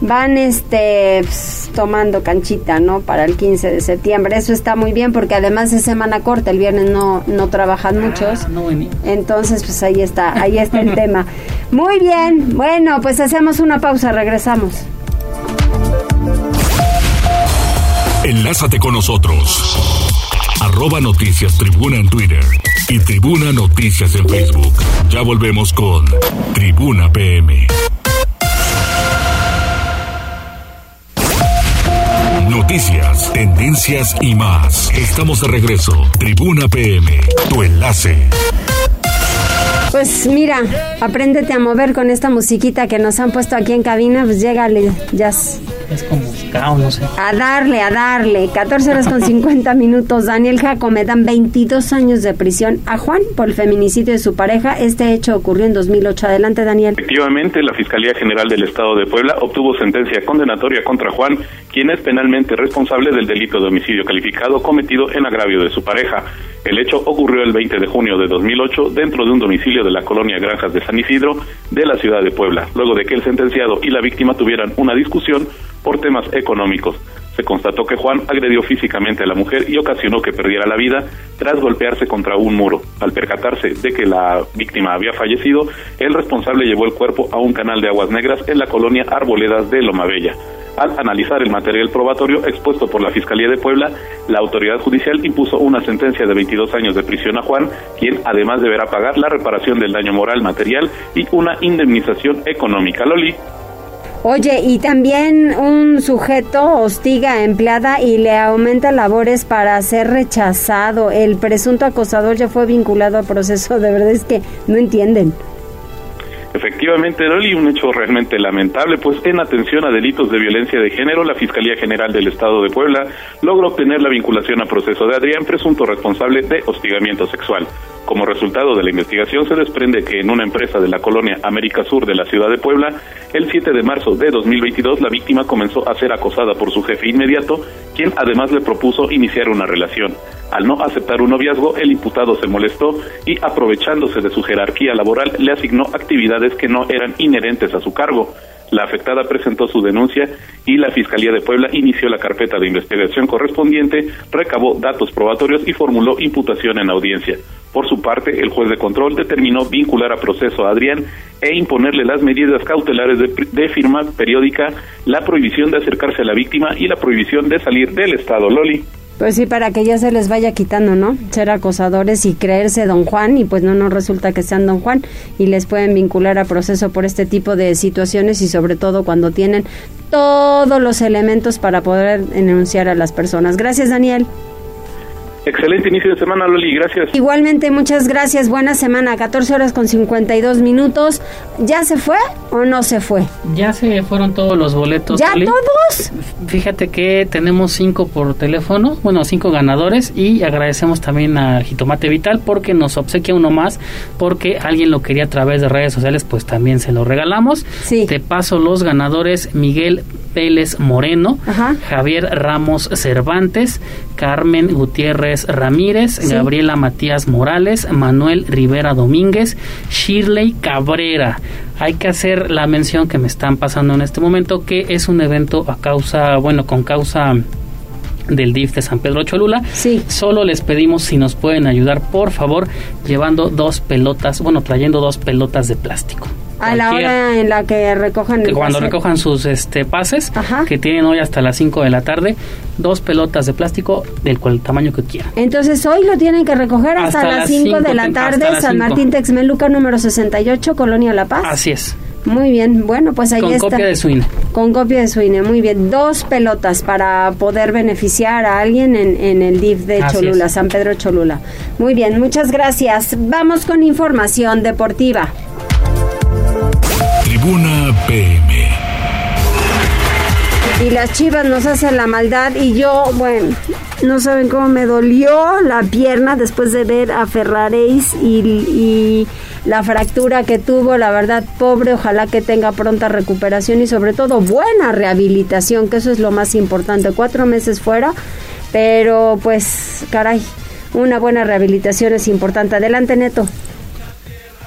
van este pues, tomando canchita, ¿no? Para el 15 de septiembre. Eso está muy bien porque además es semana corta, el viernes no no trabajan muchos. Ah, no vení. Entonces, pues ahí está, ahí está el tema. Muy bien. Bueno, pues hacemos una pausa, regresamos. Enlázate con nosotros. Arroba Noticias Tribuna en Twitter y Tribuna Noticias en Facebook. Ya volvemos con Tribuna PM. Noticias, tendencias y más. Estamos de regreso. Tribuna PM, tu enlace. Pues mira, apréndete a mover con esta musiquita que nos han puesto aquí en cabina, pues llégale, ya. Es como cao, no sé. A darle, a darle. 14 horas con 50 minutos. Daniel Jacome dan 22 años de prisión a Juan por el feminicidio de su pareja. Este hecho ocurrió en 2008. Adelante, Daniel. Efectivamente, la Fiscalía General del Estado de Puebla obtuvo sentencia condenatoria contra Juan, quien es penalmente responsable del delito de homicidio calificado cometido en agravio de su pareja. El hecho ocurrió el 20 de junio de 2008 dentro de un domicilio de la colonia Granjas de San Isidro de la ciudad de Puebla, luego de que el sentenciado y la víctima tuvieran una discusión por temas económicos. Se constató que Juan agredió físicamente a la mujer y ocasionó que perdiera la vida tras golpearse contra un muro. Al percatarse de que la víctima había fallecido, el responsable llevó el cuerpo a un canal de aguas negras en la colonia Arboledas de Lomabella. Al analizar el material probatorio expuesto por la Fiscalía de Puebla, la autoridad judicial impuso una sentencia de 22 años de prisión a Juan, quien además deberá pagar la reparación del daño moral material y una indemnización económica. Loli. Oye, y también un sujeto hostiga a empleada y le aumenta labores para ser rechazado. El presunto acosador ya fue vinculado a proceso. De verdad es que no entienden. Efectivamente, Loli, un hecho realmente lamentable, pues en atención a delitos de violencia de género, la Fiscalía General del Estado de Puebla logró obtener la vinculación a proceso de Adrián, presunto responsable de hostigamiento sexual. Como resultado de la investigación se desprende que en una empresa de la colonia América Sur de la ciudad de Puebla, el 7 de marzo de 2022 la víctima comenzó a ser acosada por su jefe inmediato, quien además le propuso iniciar una relación. Al no aceptar un noviazgo, el imputado se molestó y aprovechándose de su jerarquía laboral le asignó actividades que no eran inherentes a su cargo. La afectada presentó su denuncia y la Fiscalía de Puebla inició la carpeta de investigación correspondiente, recabó datos probatorios y formuló imputación en audiencia. Por su parte, el juez de control determinó vincular a proceso a Adrián e imponerle las medidas cautelares de, de firma periódica, la prohibición de acercarse a la víctima y la prohibición de salir del Estado. Loli. Pues sí, para que ya se les vaya quitando, ¿no? Ser acosadores y creerse don Juan y pues no nos resulta que sean don Juan y les pueden vincular a proceso por este tipo de situaciones y sobre todo cuando tienen todos los elementos para poder denunciar a las personas. Gracias, Daniel. Excelente inicio de semana, Loli, gracias. Igualmente, muchas gracias. Buena semana, 14 horas con 52 minutos. ¿Ya se fue o no se fue? Ya se fueron todos los boletos. ¿Ya Loli. todos? Fíjate que tenemos cinco por teléfono, bueno, cinco ganadores y agradecemos también a Jitomate Vital porque nos obsequia uno más porque alguien lo quería a través de redes sociales, pues también se lo regalamos. Sí. Te paso los ganadores Miguel Vélez Moreno, Javier Ramos Cervantes, Carmen Gutiérrez Ramírez, Sí. Gabriela Matías Morales, Manuel Rivera Domínguez, Shirley Cabrera. Hay que hacer la mención que me están pasando en este momento, que es un evento a causa, bueno, con causa del DIF de San Pedro Cholula. Sí. Solo les pedimos si nos pueden ayudar, por favor, llevando dos pelotas, bueno, trayendo dos pelotas de plástico. A la hora en la que recojan el cuando pase. recojan sus este pases, que tienen hoy hasta las 5 de la tarde, dos pelotas de plástico del cual tamaño que quieran. Entonces hoy lo tienen que recoger hasta, Hasta las las 5 de la tarde, San. Martín Texmeluca número 68, Colonia La Paz. Así es. Muy bien, bueno, pues ahí Con está. copia de su INE. Con copia de su INE, muy bien. Dos pelotas para poder beneficiar a alguien en, en el DIF de Así Cholula, es. San Pedro Cholula. Muy bien, muchas gracias. Vamos con información deportiva. Tribuna PM. Y las chivas nos hacen la maldad y yo, bueno, no saben cómo me dolió la pierna después de ver a Ferraréis y, y la fractura que tuvo, la verdad, pobre, ojalá que tenga pronta recuperación y sobre todo buena rehabilitación, que eso es lo más importante, cuatro meses fuera, pero pues, caray, una buena rehabilitación es importante. Adelante, Neto.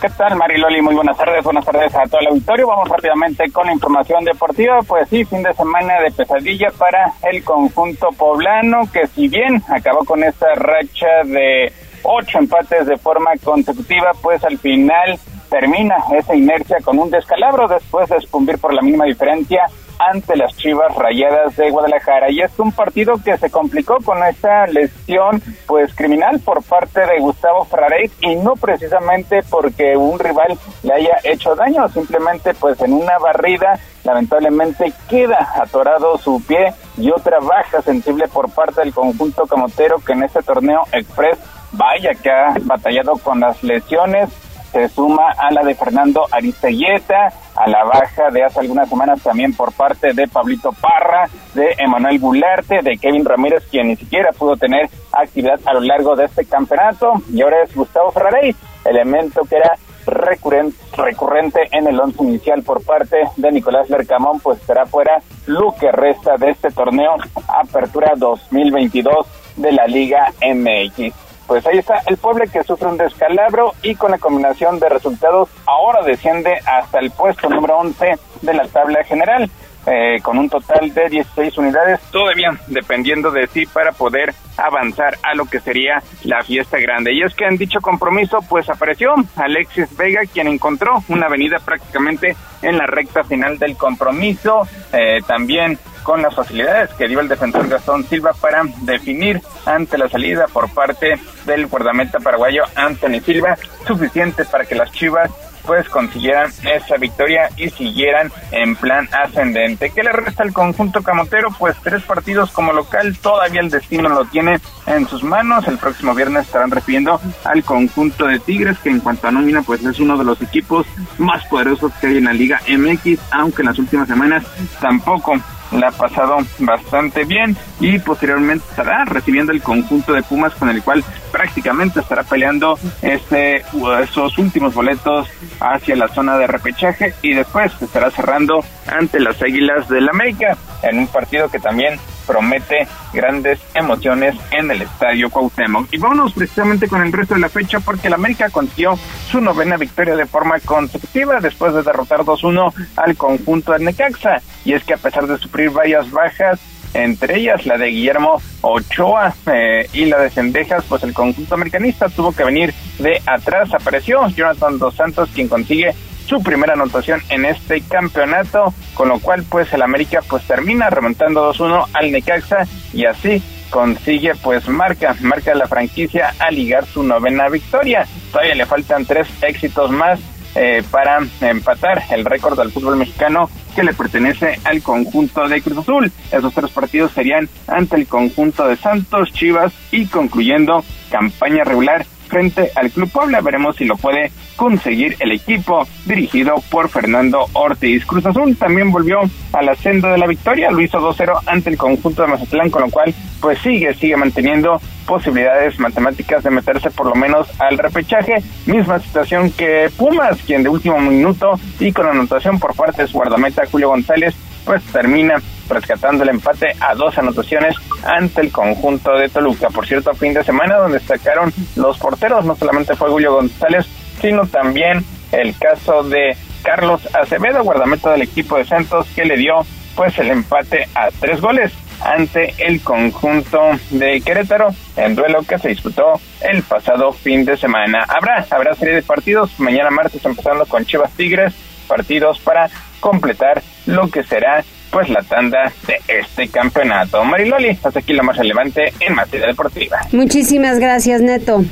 ¿Qué tal, Mariloli? Muy buenas tardes, buenas tardes a todo el auditorio. Vamos rápidamente con la información deportiva. Pues sí, fin de semana de pesadilla para el conjunto poblano, que si bien acabó con esta racha de ocho empates de forma consecutiva, pues al final termina esa inercia con un descalabro después de escumbir por la mínima diferencia ante las Chivas Rayadas de Guadalajara. Y es un partido que se complicó con esa lesión pues criminal por parte de Gustavo Ferrarey y no precisamente porque un rival le haya hecho daño, simplemente pues en una barrida lamentablemente queda atorado su pie y otra baja sensible por parte del conjunto camotero que en este torneo express vaya que ha batallado con las lesiones se suma a la de Fernando Aristeguieta, a la baja de hace algunas semanas también por parte de Pablito Parra, de Emanuel Gularte, de Kevin Ramírez, quien ni siquiera pudo tener actividad a lo largo de este campeonato, y ahora es Gustavo Ferrarey, elemento que era recurrente, recurrente en el once inicial por parte de Nicolás Lercamón, pues será fuera lo que resta de este torneo Apertura 2022 de la Liga MX pues ahí está el pueblo que sufre un descalabro y con la combinación de resultados ahora desciende hasta el puesto número 11 de la tabla general. Eh, con un total de 16 unidades, todavía dependiendo de sí para poder avanzar a lo que sería la fiesta grande. Y es que en dicho compromiso, pues apareció Alexis Vega, quien encontró una avenida prácticamente en la recta final del compromiso. Eh, también con las facilidades que dio el defensor Gastón Silva para definir ante la salida por parte del guardameta paraguayo Anthony Silva, suficiente para que las Chivas pues consiguieran esa victoria y siguieran en plan ascendente. ¿Qué le resta al conjunto camotero? Pues tres partidos como local, todavía el destino lo tiene en sus manos. El próximo viernes estarán recibiendo al conjunto de Tigres, que en cuanto a nómina, pues es uno de los equipos más poderosos que hay en la Liga MX, aunque en las últimas semanas tampoco la ha pasado bastante bien y posteriormente estará recibiendo el conjunto de Pumas con el cual prácticamente estará peleando este esos últimos boletos hacia la zona de repechaje y después estará cerrando ante las Águilas del América en un partido que también promete grandes emociones en el Estadio Cuauhtémoc. Y vámonos precisamente con el resto de la fecha porque el América consiguió su novena victoria de forma consecutiva después de derrotar 2-1 al conjunto de Necaxa. Y es que a pesar de sufrir varias bajas, entre ellas la de Guillermo Ochoa eh, y la de Cendejas, pues el conjunto americanista tuvo que venir de atrás. Apareció Jonathan Dos Santos, quien consigue su primera anotación en este campeonato, con lo cual pues el América pues termina remontando 2-1 al Necaxa y así consigue pues marca, marca la franquicia a ligar su novena victoria. Todavía le faltan tres éxitos más eh, para empatar el récord del fútbol mexicano que le pertenece al conjunto de Cruz Azul. Esos tres partidos serían ante el conjunto de Santos, Chivas y concluyendo campaña regular frente al Club Puebla. Veremos si lo puede conseguir el equipo dirigido por Fernando Ortiz. Cruz Azul también volvió a la senda de la victoria, lo hizo 2-0 ante el conjunto de Mazatlán, con lo cual pues sigue, sigue manteniendo posibilidades matemáticas de meterse por lo menos al repechaje. Misma situación que Pumas, quien de último minuto y con anotación por parte de su guardameta Julio González, pues termina rescatando el empate a dos anotaciones ante el conjunto de Toluca. Por cierto, fin de semana donde destacaron los porteros, no solamente fue Julio González, sino también el caso de Carlos Acevedo, guardameta del equipo de Santos, que le dio pues el empate a tres goles ante el conjunto de Querétaro en duelo que se disputó el pasado fin de semana. Habrá, habrá serie de partidos mañana martes empezando con Chivas Tigres, partidos para completar lo que será pues la tanda de este campeonato. Mariloli, hasta aquí lo más relevante en materia deportiva. Muchísimas gracias, Neto.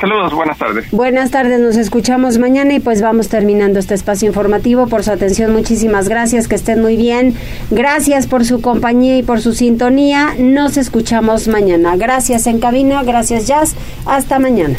Saludos, buenas tardes. Buenas tardes, nos escuchamos mañana y pues vamos terminando este espacio informativo. Por su atención, muchísimas gracias, que estén muy bien. Gracias por su compañía y por su sintonía. Nos escuchamos mañana. Gracias en cabina, gracias Jazz. Hasta mañana.